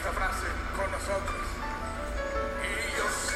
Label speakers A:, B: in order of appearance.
A: esta frase con nosotros. Y ellos